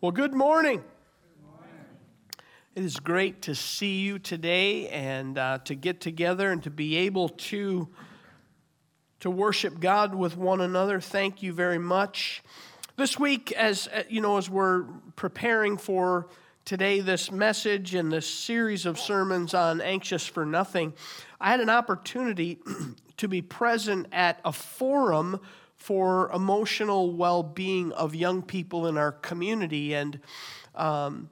Well, good morning. It is great to see you today and uh, to get together and to be able to, to worship God with one another. Thank you very much. This week, as uh, you know, as we're preparing for today this message and this series of sermons on anxious for nothing, I had an opportunity to be present at a forum for emotional well-being of young people in our community and um,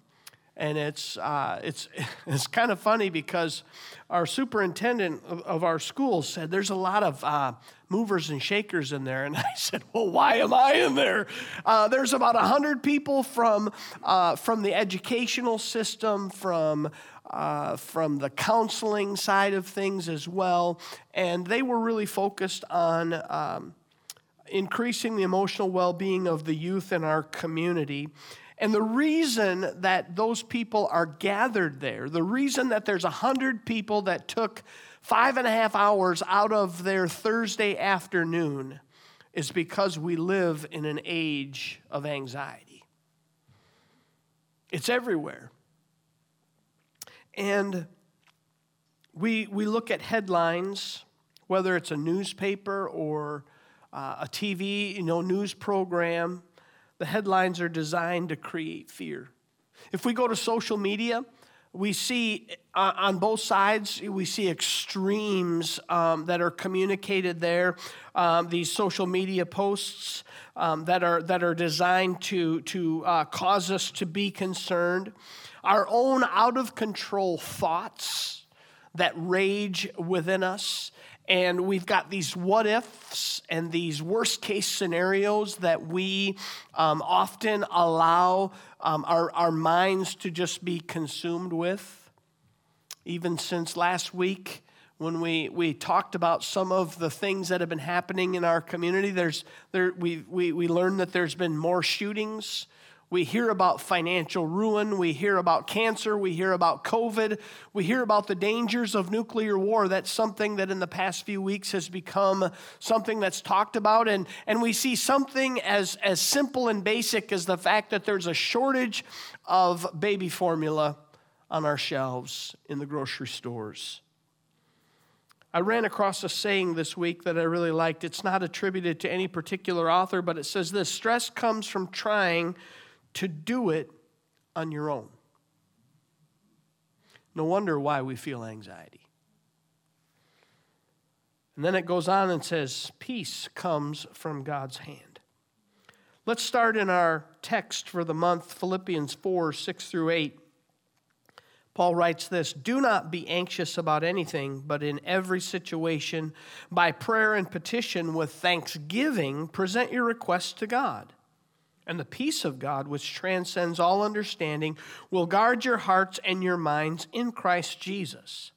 and it's uh, it's it's kind of funny because our superintendent of, of, our school said there's a lot of uh, movers and shakers in there, and I said, well, why am I in there? Uh, there's about hundred people from uh, from the educational system, from uh, from the counseling side of things as well, and they were really focused on. Um, increasing the emotional well being of the youth in our community. And the reason that those people are gathered there, the reason that there's a hundred people that took five and a half hours out of their Thursday afternoon is because we live in an age of anxiety. It's everywhere. And we, we look at headlines, whether it's a newspaper or uh, a TV, you know, news program. The headlines are designed to create fear. If we go to social media, we see uh, on both sides, we see extremes um, that are communicated there. Um, these social media posts um, that, are, that are designed to, to uh, cause us to be concerned. Our own out of control thoughts that rage within us and we've got these what ifs and these worst case scenarios that we um, often allow um, our, our minds to just be consumed with. Even since last week, when we, we talked about some of the things that have been happening in our community, there's, there, we, we, we learned that there's been more shootings. We hear about financial ruin. We hear about cancer. We hear about COVID. We hear about the dangers of nuclear war. That's something that in the past few weeks has become something that's talked about. And, and we see something as, as simple and basic as the fact that there's a shortage of baby formula on our shelves in the grocery stores. I ran across a saying this week that I really liked. It's not attributed to any particular author, but it says this stress comes from trying to do it on your own. No wonder why we feel anxiety. And then it goes on and says, Peace comes from God's hand. Let's start in our text for the month, Philippians 4 6 through 8. Paul writes this Do not be anxious about anything, but in every situation, by prayer and petition with thanksgiving, present your requests to God. And the peace of God, which transcends all understanding, will guard your hearts and your minds in Christ Jesus.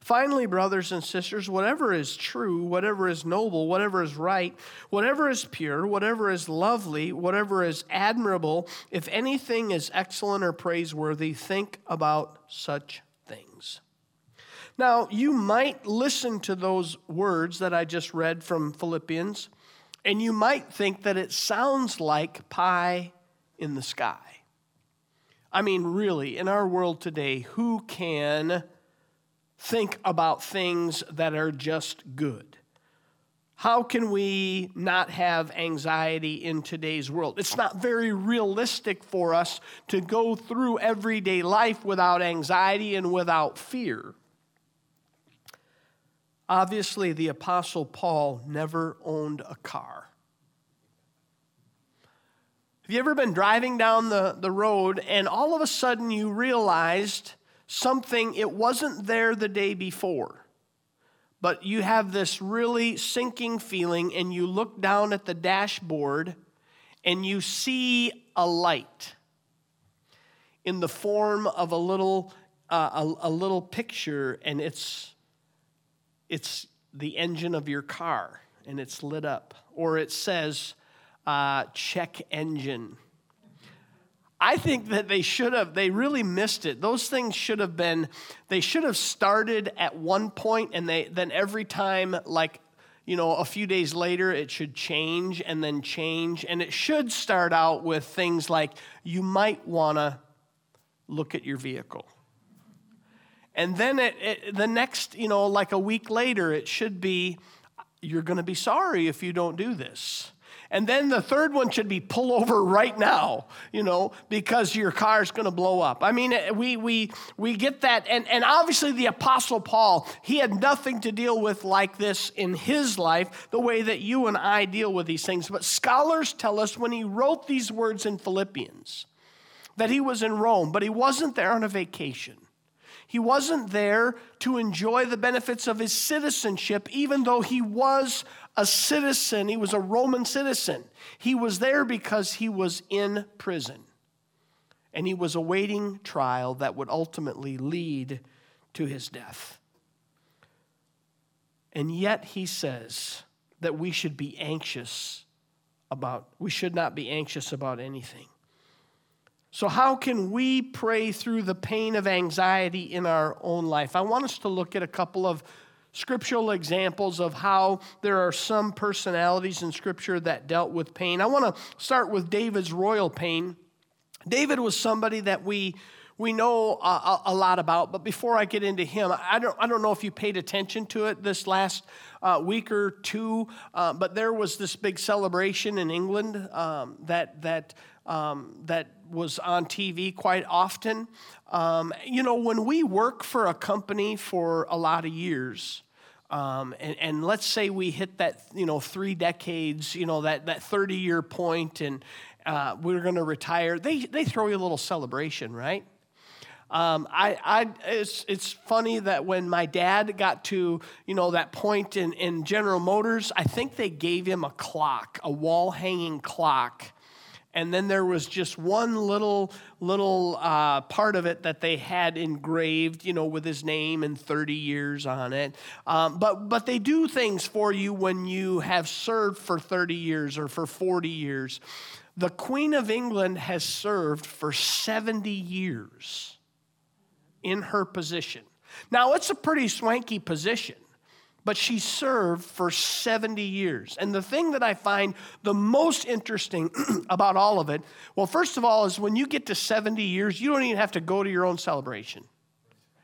Finally, brothers and sisters, whatever is true, whatever is noble, whatever is right, whatever is pure, whatever is lovely, whatever is admirable, if anything is excellent or praiseworthy, think about such things. Now, you might listen to those words that I just read from Philippians and you might think that it sounds like pie in the sky. I mean, really, in our world today, who can think about things that are just good? How can we not have anxiety in today's world? It's not very realistic for us to go through everyday life without anxiety and without fear. Obviously, the Apostle Paul never owned a car. Have you ever been driving down the, the road and all of a sudden you realized something, it wasn't there the day before, but you have this really sinking feeling and you look down at the dashboard and you see a light in the form of a little, uh, a, a little picture and it's it's the engine of your car and it's lit up. Or it says, uh, check engine. I think that they should have, they really missed it. Those things should have been, they should have started at one point and they, then every time, like, you know, a few days later, it should change and then change. And it should start out with things like you might want to look at your vehicle. And then it, it, the next, you know, like a week later, it should be you're going to be sorry if you don't do this. And then the third one should be pull over right now, you know, because your car is going to blow up. I mean, we, we, we get that. And, and obviously, the Apostle Paul, he had nothing to deal with like this in his life, the way that you and I deal with these things. But scholars tell us when he wrote these words in Philippians that he was in Rome, but he wasn't there on a vacation. He wasn't there to enjoy the benefits of his citizenship, even though he was a citizen. He was a Roman citizen. He was there because he was in prison. And he was awaiting trial that would ultimately lead to his death. And yet he says that we should be anxious about, we should not be anxious about anything. So, how can we pray through the pain of anxiety in our own life? I want us to look at a couple of scriptural examples of how there are some personalities in Scripture that dealt with pain. I want to start with David's royal pain. David was somebody that we we know a, a, lot about. But before I get into him, I don't, I don't know if you paid attention to it this last uh, week or two, uh, but there was this big celebration in England um, that, that um, that was on TV quite often. Um, you know, when we work for a company for a lot of years, um, and, and, let's say we hit that, you know, three decades, you know, that, that 30 year point and uh, we're going to retire, they, they throw you a little celebration, right? Um, I, I, it's, it's funny that when my dad got to, you know, that point in, in General Motors, I think they gave him a clock, a wall hanging clock and then there was just one little little uh, part of it that they had engraved, you know, with his name and 30 years on it. Um, but but they do things for you when you have served for 30 years or for 40 years. The Queen of England has served for 70 years in her position. Now it's a pretty swanky position but she served for 70 years. And the thing that I find the most interesting about all of it, well, first of all, is when you get to 70 years, you don't even have to go to your own celebration.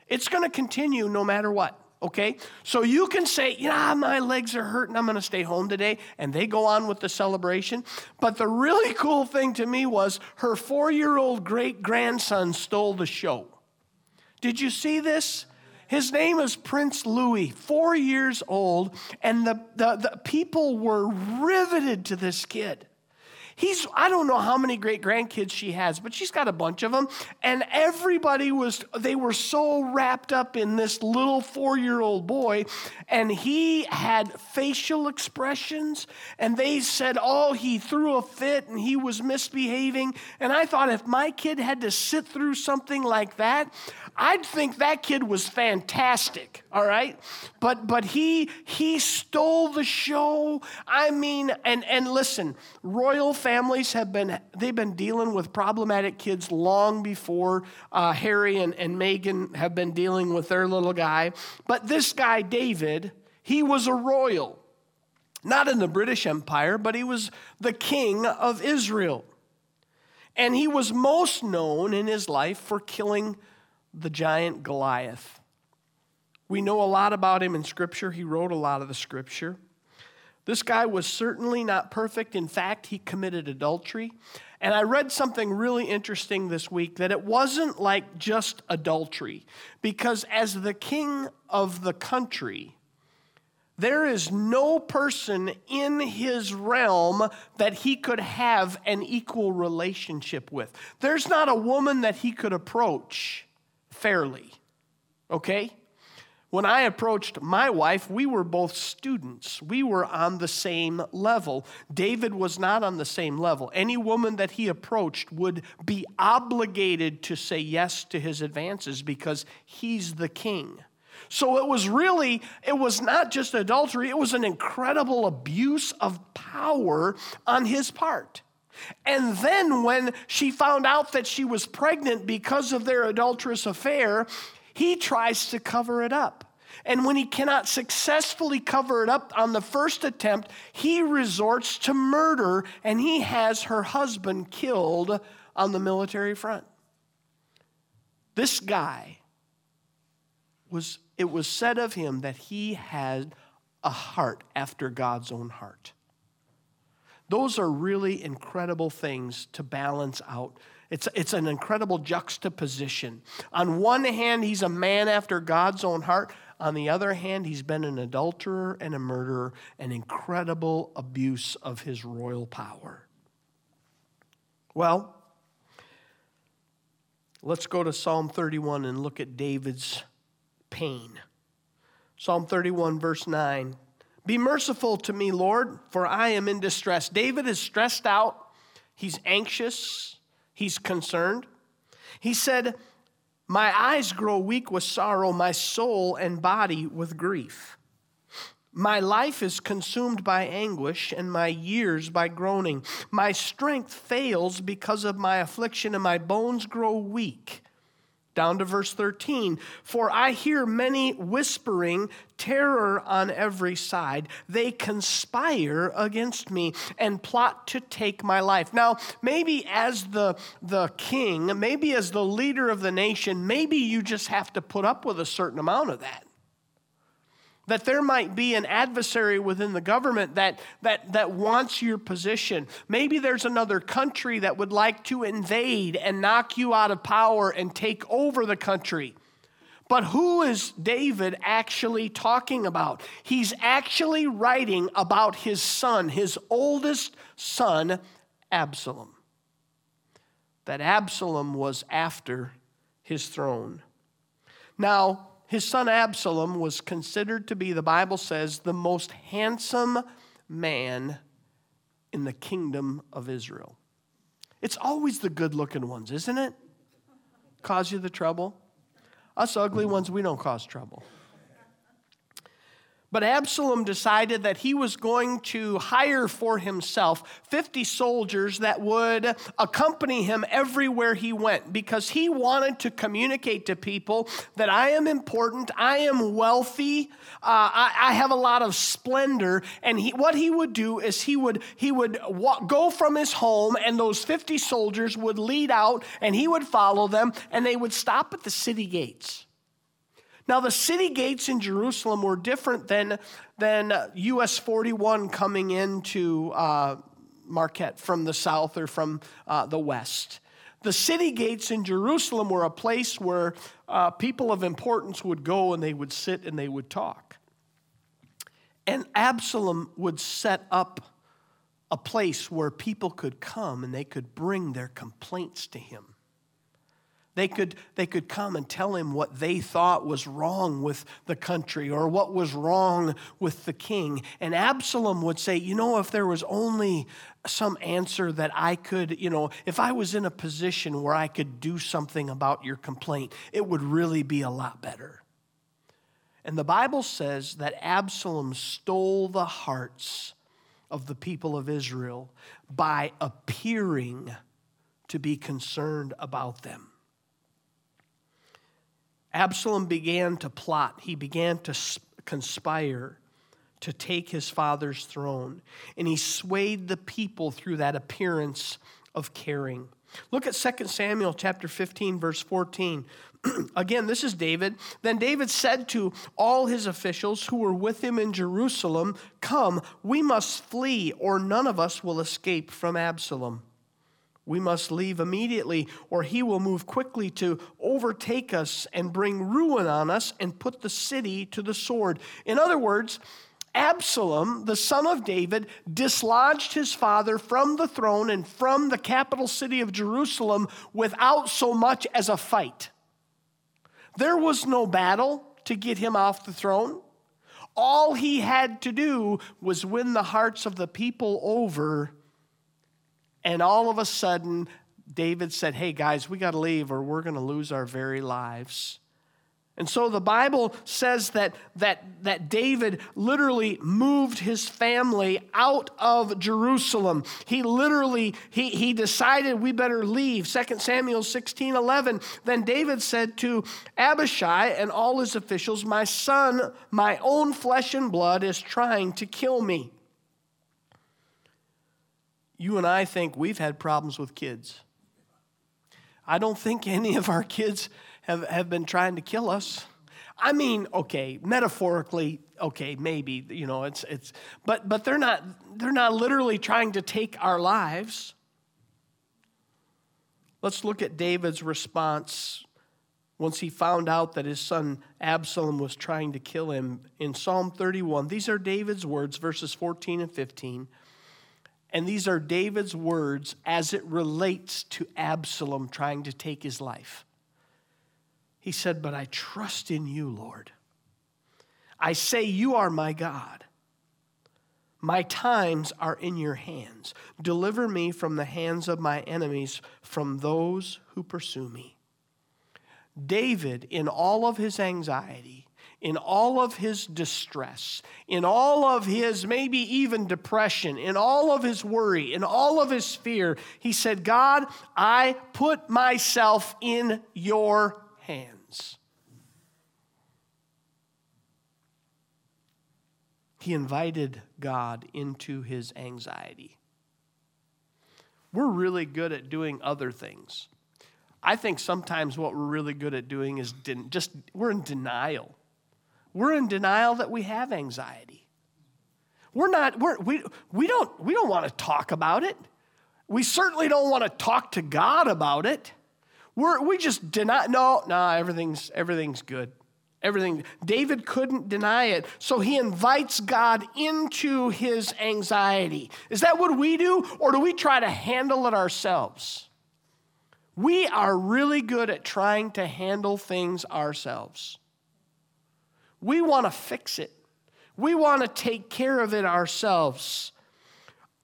It's going to continue no matter what. Okay? So you can say, yeah, my legs are hurting, I'm gonna stay home today, and they go on with the celebration. But the really cool thing to me was her four year old great grandson stole the show. Did you see this? His name is Prince Louis, four years old, and the, the, the people were riveted to this kid. He's, I don't know how many great grandkids she has, but she's got a bunch of them. And everybody was, they were so wrapped up in this little four year old boy. And he had facial expressions. And they said, oh, he threw a fit and he was misbehaving. And I thought, if my kid had to sit through something like that, I'd think that kid was fantastic, all right? But but he he stole the show. I mean, and and listen, royal families have been they've been dealing with problematic kids long before uh, Harry and, and Meghan have been dealing with their little guy. But this guy, David, he was a royal. Not in the British Empire, but he was the king of Israel. And he was most known in his life for killing the giant Goliath. We know a lot about him in Scripture. He wrote a lot of the Scripture. This guy was certainly not perfect. In fact, he committed adultery. And I read something really interesting this week that it wasn't like just adultery, because as the king of the country, there is no person in his realm that he could have an equal relationship with. There's not a woman that he could approach fairly. Okay? When I approached my wife, we were both students. We were on the same level. David was not on the same level. Any woman that he approached would be obligated to say yes to his advances because he's the king. So it was really, it was not just adultery, it was an incredible abuse of power on his part. And then, when she found out that she was pregnant because of their adulterous affair, he tries to cover it up. And when he cannot successfully cover it up on the first attempt, he resorts to murder and he has her husband killed on the military front. This guy was, it was said of him that he had a heart after God's own heart. Those are really incredible things to balance out. It's, it's an incredible juxtaposition. On one hand, he's a man after God's own heart. On the other hand, he's been an adulterer and a murderer, an incredible abuse of his royal power. Well, let's go to Psalm 31 and look at David's pain. Psalm 31, verse 9. Be merciful to me, Lord, for I am in distress. David is stressed out, he's anxious, he's concerned. He said, My eyes grow weak with sorrow, my soul and body with grief. My life is consumed by anguish, and my years by groaning. My strength fails because of my affliction, and my bones grow weak. Down to verse 13. For I hear many whispering terror on every side. They conspire against me and plot to take my life. Now, maybe as the, the king, maybe as the leader of the nation, maybe you just have to put up with a certain amount of that that there might be an adversary within the government that, that, that wants your position. Maybe there's another country that would like to invade and knock you out of power and take over the country. But who is David actually talking about? He's actually writing about his son, his oldest son, Absalom. That Absalom was after his throne. Now, his son Absalom was considered to be, the Bible says, the most handsome man in the kingdom of Israel. It's always the good looking ones, isn't it? Cause you the trouble? Us ugly ones, we don't cause trouble. But Absalom decided that he was going to hire for himself 50 soldiers that would accompany him everywhere he went because he wanted to communicate to people that I am important, I am wealthy, uh, I, I, have a lot of splendor. And he, what he would do is he would, he would walk, go from his home, and those 50 soldiers would lead out, and he would follow them, and they would stop at the city gates. Now, the city gates in Jerusalem were different than, than US 41 coming into uh, Marquette from the south or from uh, the west. The city gates in Jerusalem were a place where uh, people of importance would go and they would sit and they would talk. And Absalom would set up a place where people could come and they could bring their complaints to him. They could, they could come and tell him what they thought was wrong with the country or what was wrong with the king. And Absalom would say, You know, if there was only some answer that I could, you know, if I was in a position where I could do something about your complaint, it would really be a lot better. And the Bible says that Absalom stole the hearts of the people of Israel by appearing to be concerned about them. Absalom began to plot, he began to conspire to take his father's throne, and he swayed the people through that appearance of caring. Look at 2 Samuel chapter 15 verse 14. Again, this is David. Then David said to all his officials who were with him in Jerusalem, "Come, we must flee or none of us will escape from Absalom." We must leave immediately, or he will move quickly to overtake us and bring ruin on us and put the city to the sword. In other words, Absalom, the son of David, dislodged his father from the throne and from the capital city of Jerusalem without so much as a fight. There was no battle to get him off the throne. All he had to do was win the hearts of the people over and all of a sudden, David said, Hey, guys, we got to leave or we're going to lose our very lives. And so the Bible says that, that, that David literally moved his family out of Jerusalem. He literally, he, he decided we better leave. 2 Samuel 16, 11. Then David said to Abishai and all his officials, My son, my own flesh and blood, is trying to kill me. You and I think we've had problems with kids. I don't think any of our kids have, have been trying to kill us. I mean, okay, metaphorically, okay, maybe, you know, it's it's but but they're not they're not literally trying to take our lives. Let's look at David's response once he found out that his son Absalom was trying to kill him in Psalm 31. These are David's words, verses 14 and 15. And these are David's words as it relates to Absalom trying to take his life. He said, But I trust in you, Lord. I say, You are my God. My times are in your hands. Deliver me from the hands of my enemies, from those who pursue me. David, in all of his anxiety, in all of his distress, in all of his maybe even depression, in all of his worry, in all of his fear, he said, God, I put myself in your hands. He invited God into his anxiety. We're really good at doing other things. I think sometimes what we're really good at doing is just we're in denial. We're in denial that we have anxiety. We're not, we're, we, we don't, we don't want to talk about it. We certainly don't want to talk to God about it. We're, we just deny, no, no, everything's, everything's good. Everything. David couldn't deny it. So he invites God into his anxiety. Is that what we do? Or do we try to handle it ourselves? We are really good at trying to handle things ourselves. We want to fix it, we want to take care of it ourselves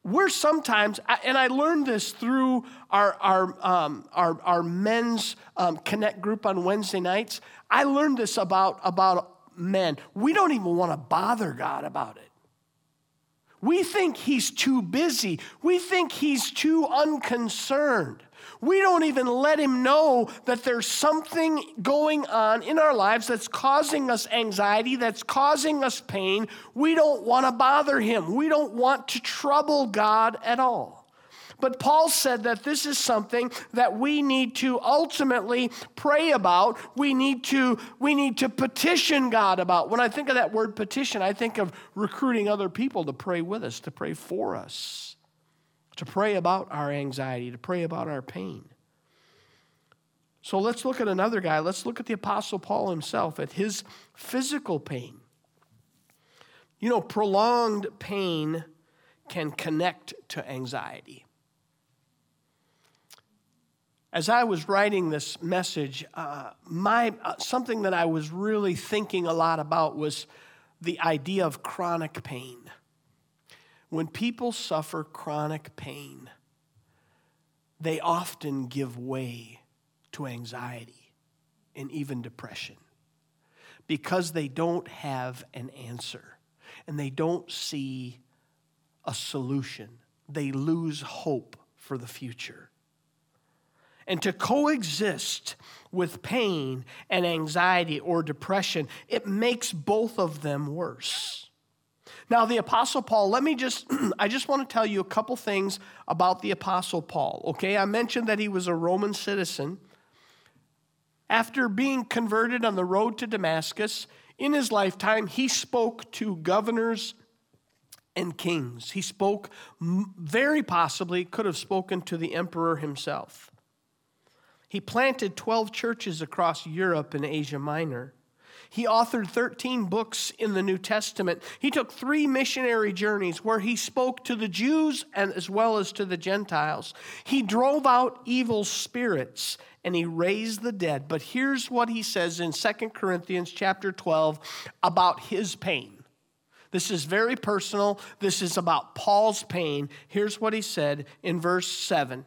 we're sometimes, and I learned this through our, our, um, our, our men's um, connect group on Wednesday nights. I learned this about, about men. We don't even want to bother God about it. We think he's too busy. We think he's too unconcerned. We don't even let him know that there's something going on in our lives that's causing us anxiety, that's causing us pain. We don't want to bother him. We don't want to trouble God at all. But Paul said that this is something that we need to ultimately pray about. We need to, we need to petition God about. When I think of that word petition, I think of recruiting other people to pray with us, to pray for us to pray about our anxiety, to pray about our pain. So let's look at another guy. Let's look at the Apostle Paul himself, at his physical pain. You know, prolonged pain can connect to anxiety. As I was writing this message, uh, my, uh, something that I was really thinking a lot about was the idea of chronic pain. When people suffer chronic pain, they often give way to anxiety and even depression because they don't have an answer and they don't see a solution. They lose hope for the future. And to coexist with pain and anxiety or depression, it makes both of them worse. Now, the Apostle Paul, let me just, I just want to tell you a couple things about the Apostle Paul, okay? I mentioned that he was a Roman citizen. After being converted on the road to Damascus, in his lifetime, he spoke to governors and kings. He spoke, very possibly, could have spoken to the emperor himself. He planted 12 churches across Europe and Asia Minor. He authored 13 books in the New Testament. He took three missionary journeys where he spoke to the Jews and as well as to the Gentiles. He drove out evil spirits and he raised the dead. But here's what he says in 2 Corinthians chapter 12 about his pain. This is very personal. This is about Paul's pain. Here's what he said in verse 7.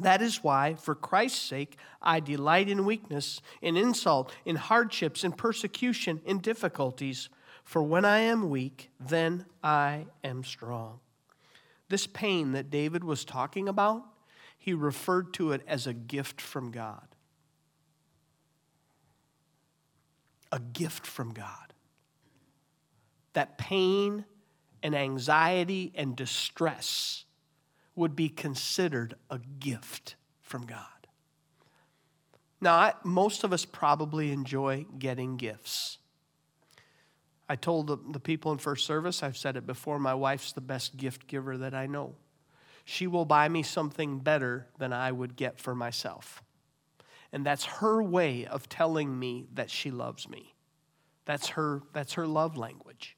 That is why, for Christ's sake, I delight in weakness, in insult, in hardships, in persecution, in difficulties. For when I am weak, then I am strong. This pain that David was talking about, he referred to it as a gift from God. A gift from God. That pain and anxiety and distress would be considered a gift from God. Now, I, most of us probably enjoy getting gifts. I told the, the people in first service, I've said it before, my wife's the best gift giver that I know. She will buy me something better than I would get for myself. And that's her way of telling me that she loves me. That's her, that's her love language.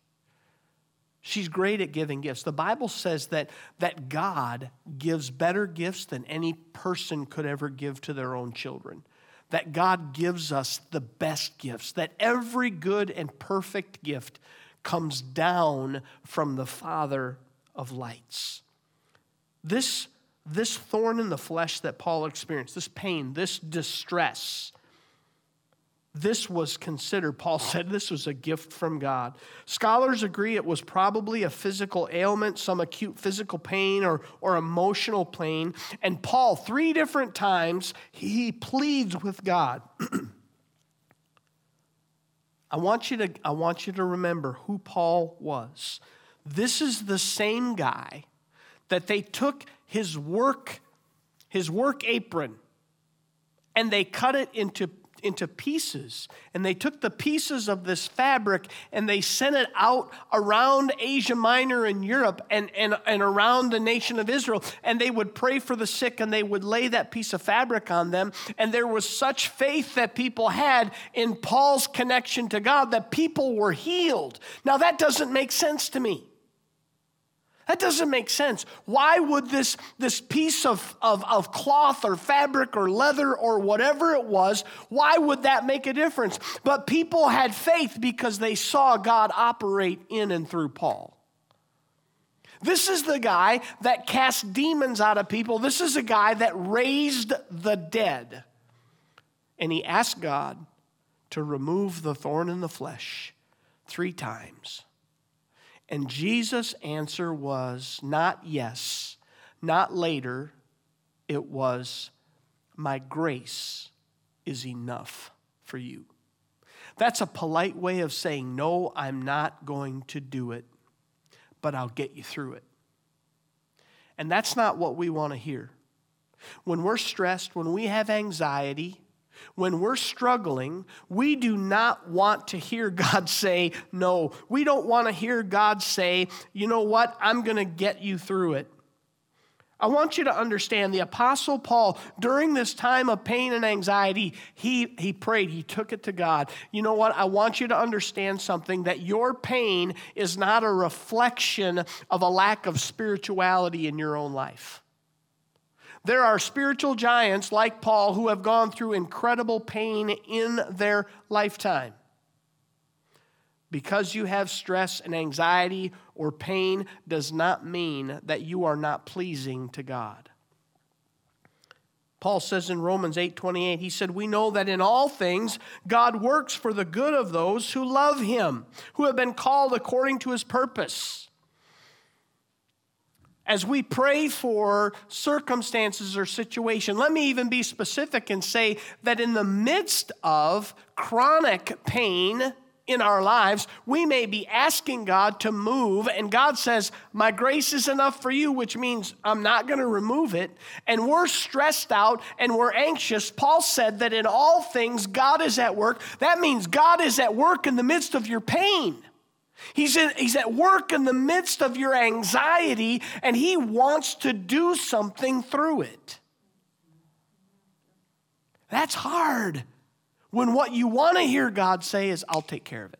She's great at giving gifts. The Bible says that, that God gives better gifts than any person could ever give to their own children that God gives us the best gifts, that every good and perfect gift comes down from the Father of lights. This, this thorn in the flesh that Paul experienced, this pain, this distress, this was considered, Paul said, this was a gift from God. Scholars agree it was probably a physical ailment, some acute physical pain or, or emotional pain. And Paul, three different times, he pleads with God. I want, you to, I want you to remember who Paul was. This is the same guy that they took his work, his work apron, and they cut it into into pieces. And they took the pieces of this fabric and they sent it out around Asia Minor and Europe and, and, and around the nation of Israel. And they would pray for the sick and they would lay that piece of fabric on them. And there was such faith that people had in Paul's connection to God that people were healed. Now, that doesn't make sense to me. That doesn't make sense. Why would this, this piece of, of, of cloth or fabric or leather or whatever it was, why would that make a difference? But people had faith because they saw God operate in and through Paul. This is the guy that cast demons out of people. This is a guy that raised the dead. And he asked God to remove the thorn in the flesh three times. And Jesus' answer was not yes, not later. It was, My grace is enough for you. That's a polite way of saying, No, I'm not going to do it, but I'll get you through it. And that's not what we want to hear. When we're stressed, when we have anxiety, when we're struggling, we do not want to hear God say, No. We don't want to hear God say, You know what? I'm going to get you through it. I want you to understand the Apostle Paul, during this time of pain and anxiety, he, he prayed, he took it to God. You know what? I want you to understand something that your pain is not a reflection of a lack of spirituality in your own life. There are spiritual giants like Paul who have gone through incredible pain in their lifetime. Because you have stress and anxiety or pain does not mean that you are not pleasing to God. Paul says in Romans 8:28 he said we know that in all things God works for the good of those who love him who have been called according to his purpose as we pray for circumstances or situation, let me even be specific and say that in the midst of chronic pain in our lives, we may be asking God to move, and God says, My grace is enough for you, which means I'm not going to remove it. And we're stressed out and we're anxious. Paul said that in all things, God is at work. That means God is at work in the midst of your pain. He's, in, he's at work in the midst of your anxiety and he wants to do something through it. That's hard. when what you want to hear God say is, I'll take care of it.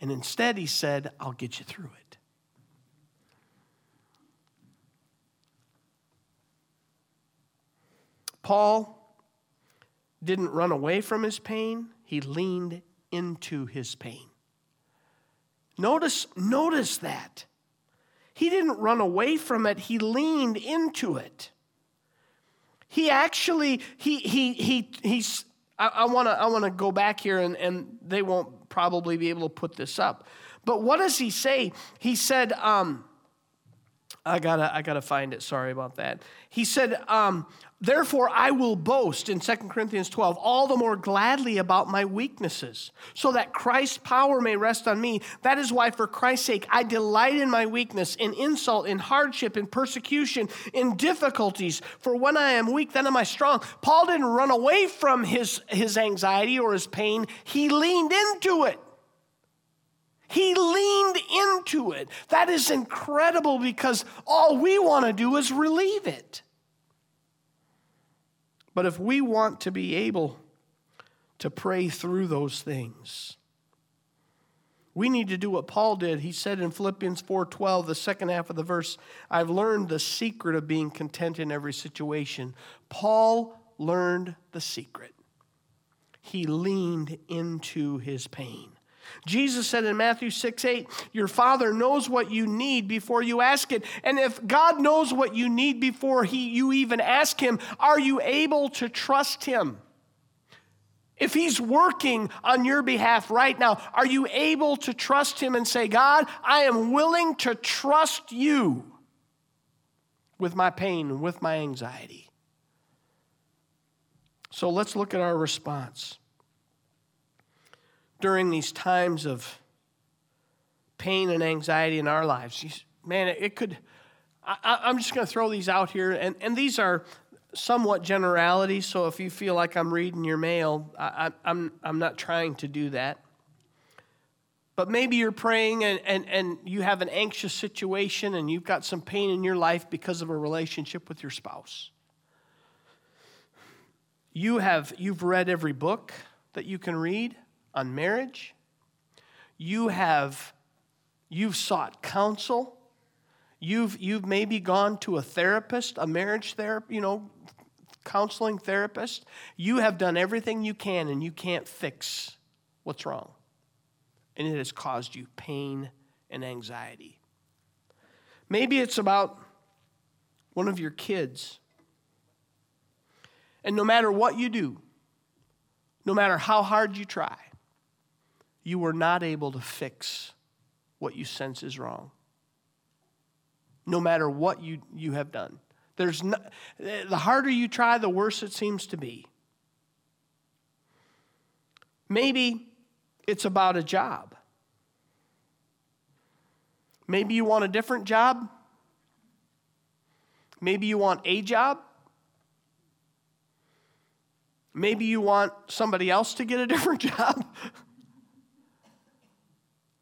And instead, he said, I'll get you through it. Paul didn't run away from his pain, he leaned into his pain. Notice, notice that. He didn't run away from it, he leaned into it. He actually, he, he, he, he's, I, I want to I wanna go back here and, and they won't probably be able to put this up. But what does he say? He said, um, I gotta, I gotta find it. Sorry about that. He said, um, Therefore, I will boast in 2 Corinthians 12 all the more gladly about my weaknesses, so that Christ's power may rest on me. That is why, for Christ's sake, I delight in my weakness, in insult, in hardship, in persecution, in difficulties. For when I am weak, then am I strong. Paul didn't run away from his, his anxiety or his pain, he leaned into it. He leaned into it. That is incredible because all we want to do is relieve it. But if we want to be able to pray through those things, we need to do what Paul did. He said in Philippians 4:12, the second half of the verse, I've learned the secret of being content in every situation. Paul learned the secret. He leaned into his pain. Jesus said in Matthew 6 8, Your Father knows what you need before you ask it. And if God knows what you need before he, you even ask Him, are you able to trust Him? If He's working on your behalf right now, are you able to trust Him and say, God, I am willing to trust you with my pain and with my anxiety? So let's look at our response during these times of pain and anxiety in our lives. Man, it could, I, am just going to throw these out here, and, and these are somewhat generalities, so if you feel like I'm reading your mail, I, I'm, I'm not trying to do that. But maybe you're praying and, and, and you have an anxious situation and you've got some pain in your life because of a relationship with your spouse. You have, you've read every book that you can read on marriage. You have you've sought counsel. You've you've maybe gone to a therapist, a marriage therapist, you know, counseling therapist. You have done everything you can and you can't fix what's wrong. And it has caused you pain and anxiety. Maybe it's about one of your kids. And no matter what you do, no matter how hard you try, you were not able to fix what you sense is wrong. No matter what you, you have done. There's no, the harder you try, the worse it seems to be. Maybe it's about a job. Maybe you want a different job. Maybe you want a job. Maybe you want somebody else to get a different job.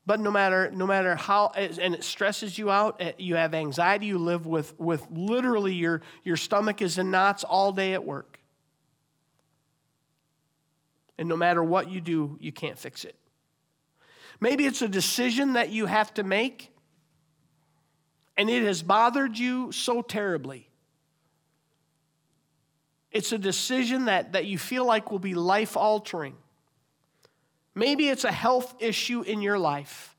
But no matter, no matter how, and it stresses you out, eh, you have anxiety, you live with, with literally your, your stomach is in knots all day at work. And no matter what you do, you can't fix it. Maybe it's a decision that you have to make, and it has bothered you so terribly. It's a decision that, that you feel like will be life altering. Maybe it's a health issue in your life,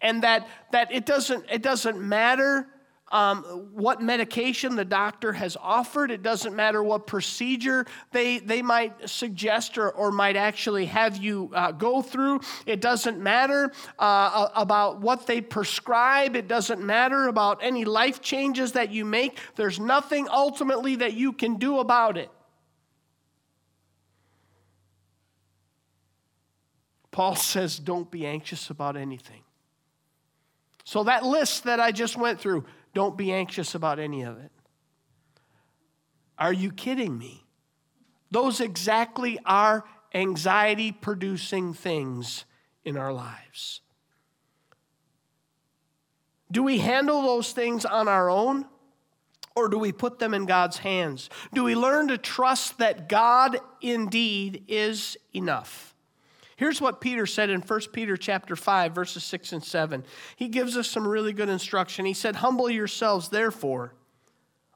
and that, that it, doesn't, it doesn't matter um, what medication the doctor has offered. It doesn't matter what procedure they, they might suggest or, or might actually have you uh, go through. It doesn't matter uh, about what they prescribe. It doesn't matter about any life changes that you make. There's nothing ultimately that you can do about it. Paul says, don't be anxious about anything. So, that list that I just went through, don't be anxious about any of it. Are you kidding me? Those exactly are anxiety producing things in our lives. Do we handle those things on our own? Or do we put them in God's hands? Do we learn to trust that God indeed is enough? Here's what Peter said in 1 Peter chapter 5 verses 6 and 7. He gives us some really good instruction. He said, "Humble yourselves therefore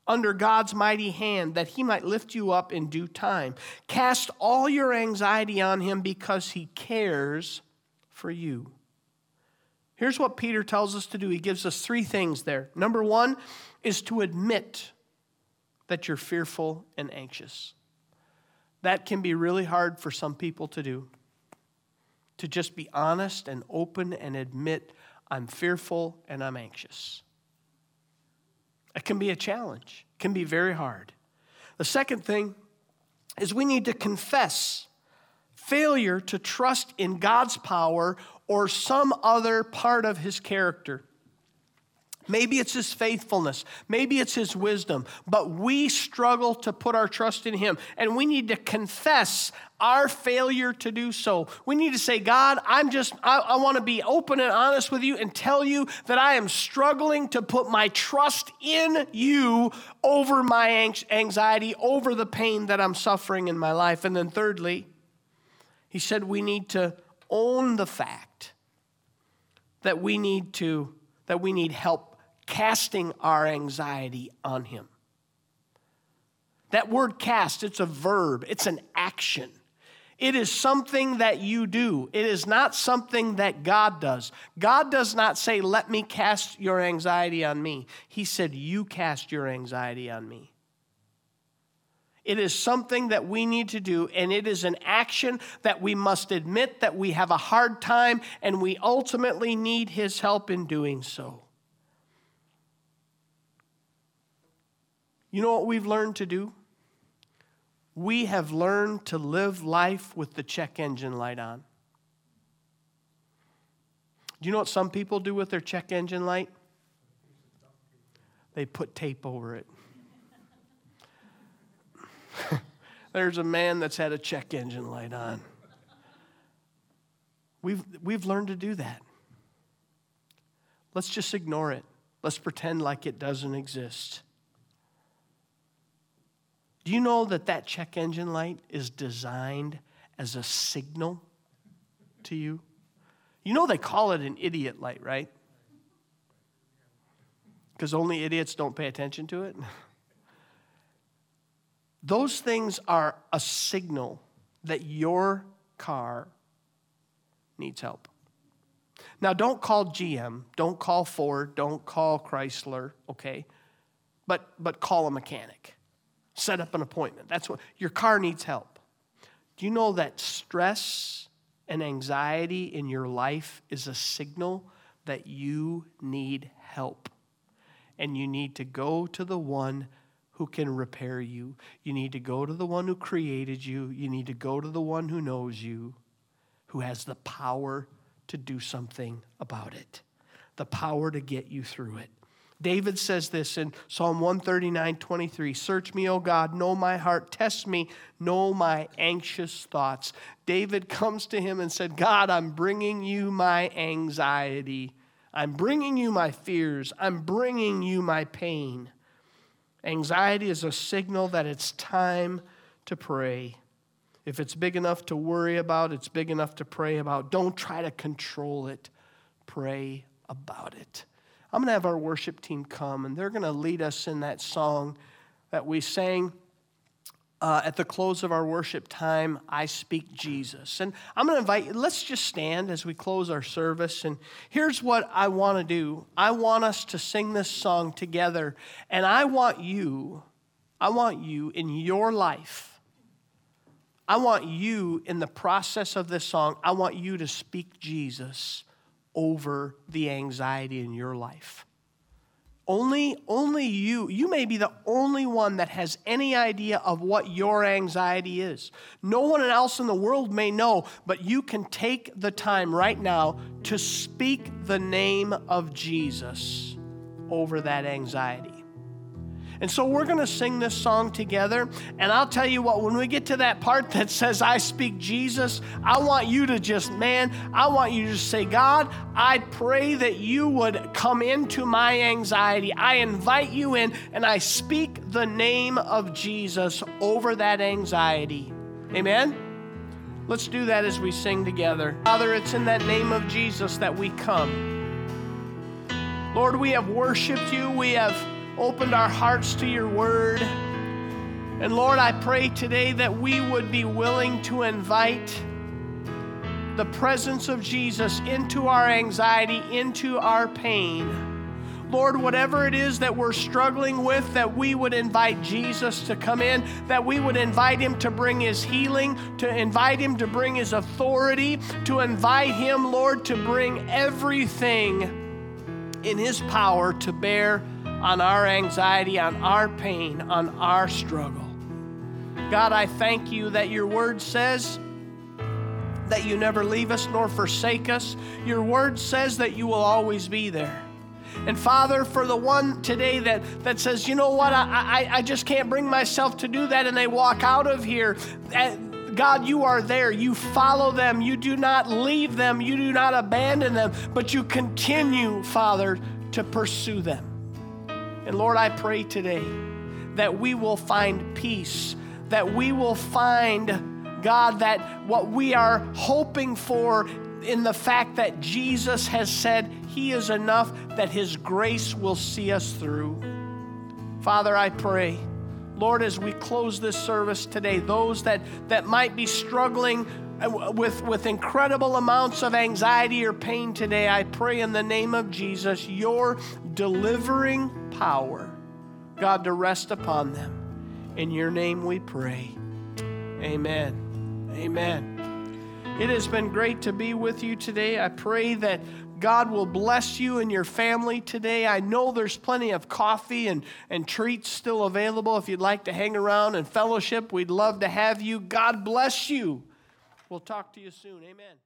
under God's mighty hand that he might lift you up in due time. Cast all your anxiety on him because he cares for you." Here's what Peter tells us to do. He gives us three things there. Number 1 is to admit that you're fearful and anxious. That can be really hard for some people to do to just be honest and open and admit, I'm fearful and I'm anxious. It can be a challenge, it can be very hard. The second thing is we need to confess failure to trust in God's power or some other part of his character. Maybe it's his faithfulness. Maybe it's his wisdom. But we struggle to put our trust in him. And we need to confess our failure to do so. We need to say, God, I'm just, I, I want to be open and honest with you and tell you that I am struggling to put my trust in you over my anxiety, over the pain that I'm suffering in my life. And then, thirdly, he said we need to own the fact that we need to that we need help casting our anxiety on Him. That word cast, it's a verb, it's an action. It is something that you do. It is not something that God does. God does not say, Let me cast your anxiety on me. He said, You cast your anxiety on me. It is something that we need to do, and it is an action that we must admit that we have a hard time, and we ultimately need His help in doing so. You know what we've learned to do? We have learned to live life with the check engine light on. Do you know what some people do with their check engine light? They put tape over it. There's a man that's had a check engine light on. We've, we've learned to do that. Let's just ignore it. Let's pretend like it doesn't exist. Do you know that that check engine light is designed as a signal to you? You know they call it an idiot light, right? Because only idiots don't pay attention to it. Those things are a signal that your car needs help. Now, don't call GM, don't call Ford, don't call Chrysler, okay? But, but call a mechanic set up an appointment. That's what your car needs help. Do you know that stress and anxiety in your life is a signal that you need help? And you need to go to the one who can repair you. You need to go to the one who created you. You need to go to the one who knows you, who has the power to do something about it, the power to get you through it. David says this in Psalm 139 23 Search me, O God, know my heart, test me, know my anxious thoughts. David comes to him and said, God, I'm bringing you my anxiety. I'm bringing you my fears. I'm bringing you my pain. Anxiety is a signal that it's time to pray. If it's big enough to worry about, it's big enough to pray about. Don't try to control it, pray about it. I'm going to have our worship team come, and they're going to lead us in that song that we sang uh, at the close of our worship time, I Speak Jesus. And I'm going to invite you, let's just stand as we close our service. And here's what I want to do I want us to sing this song together, and I want you, I want you in your life. I want you in the process of this song, I want you to speak Jesus over the anxiety in your life. Only, only you, you may be the only one that has any idea of what your anxiety is. No one else in the world may know, but you can take the time right now to speak the name of Jesus over that anxiety. And so we're going to sing this song together. And I'll tell you what, when we get to that part that says, I speak Jesus, I want you to just, man, I want you to say, God, I pray that you would come into my anxiety. I invite you in and I speak the name of Jesus over that anxiety. Amen? Let's do that as we sing together. Father, it's in that name of Jesus that we come. Lord, we have worshiped you. We have opened our hearts to your word. And Lord, I pray today that we would be willing to invite the presence of Jesus into our anxiety, into our pain. Lord, whatever it is that we're struggling with, that we would invite Jesus to come in, that we would invite him to bring his healing, to invite him to bring his authority, to invite him, Lord, to bring everything in his power to bear on our anxiety, on our pain, on our struggle. God, I thank you that your word says that you never leave us nor forsake us. Your word says that you will always be there. And Father, for the one today that, that says, you know what, I, I, I just can't bring myself to do that, and they walk out of here. Eh, God, you are there. You follow them. You do not leave them. You do not abandon them, but you continue, Father, to pursue them. And Lord, I pray today that we will find peace, that we will find, God, that what we are hoping for in the fact that Jesus has said He is enough, that His grace will see us through. Father, I pray. Lord, as we close this service today, those that, that might be struggling with, with incredible amounts of anxiety or pain today, I pray in the name of Jesus, your delivering power, God, to rest upon them. In your name we pray. Amen. Amen. It has been great to be with you today. I pray that God will bless you and your family today. I know there's plenty of coffee and, and treats still available. If you'd like to hang around and fellowship, we'd love to have you. God bless you. We'll talk to you soon. Amen.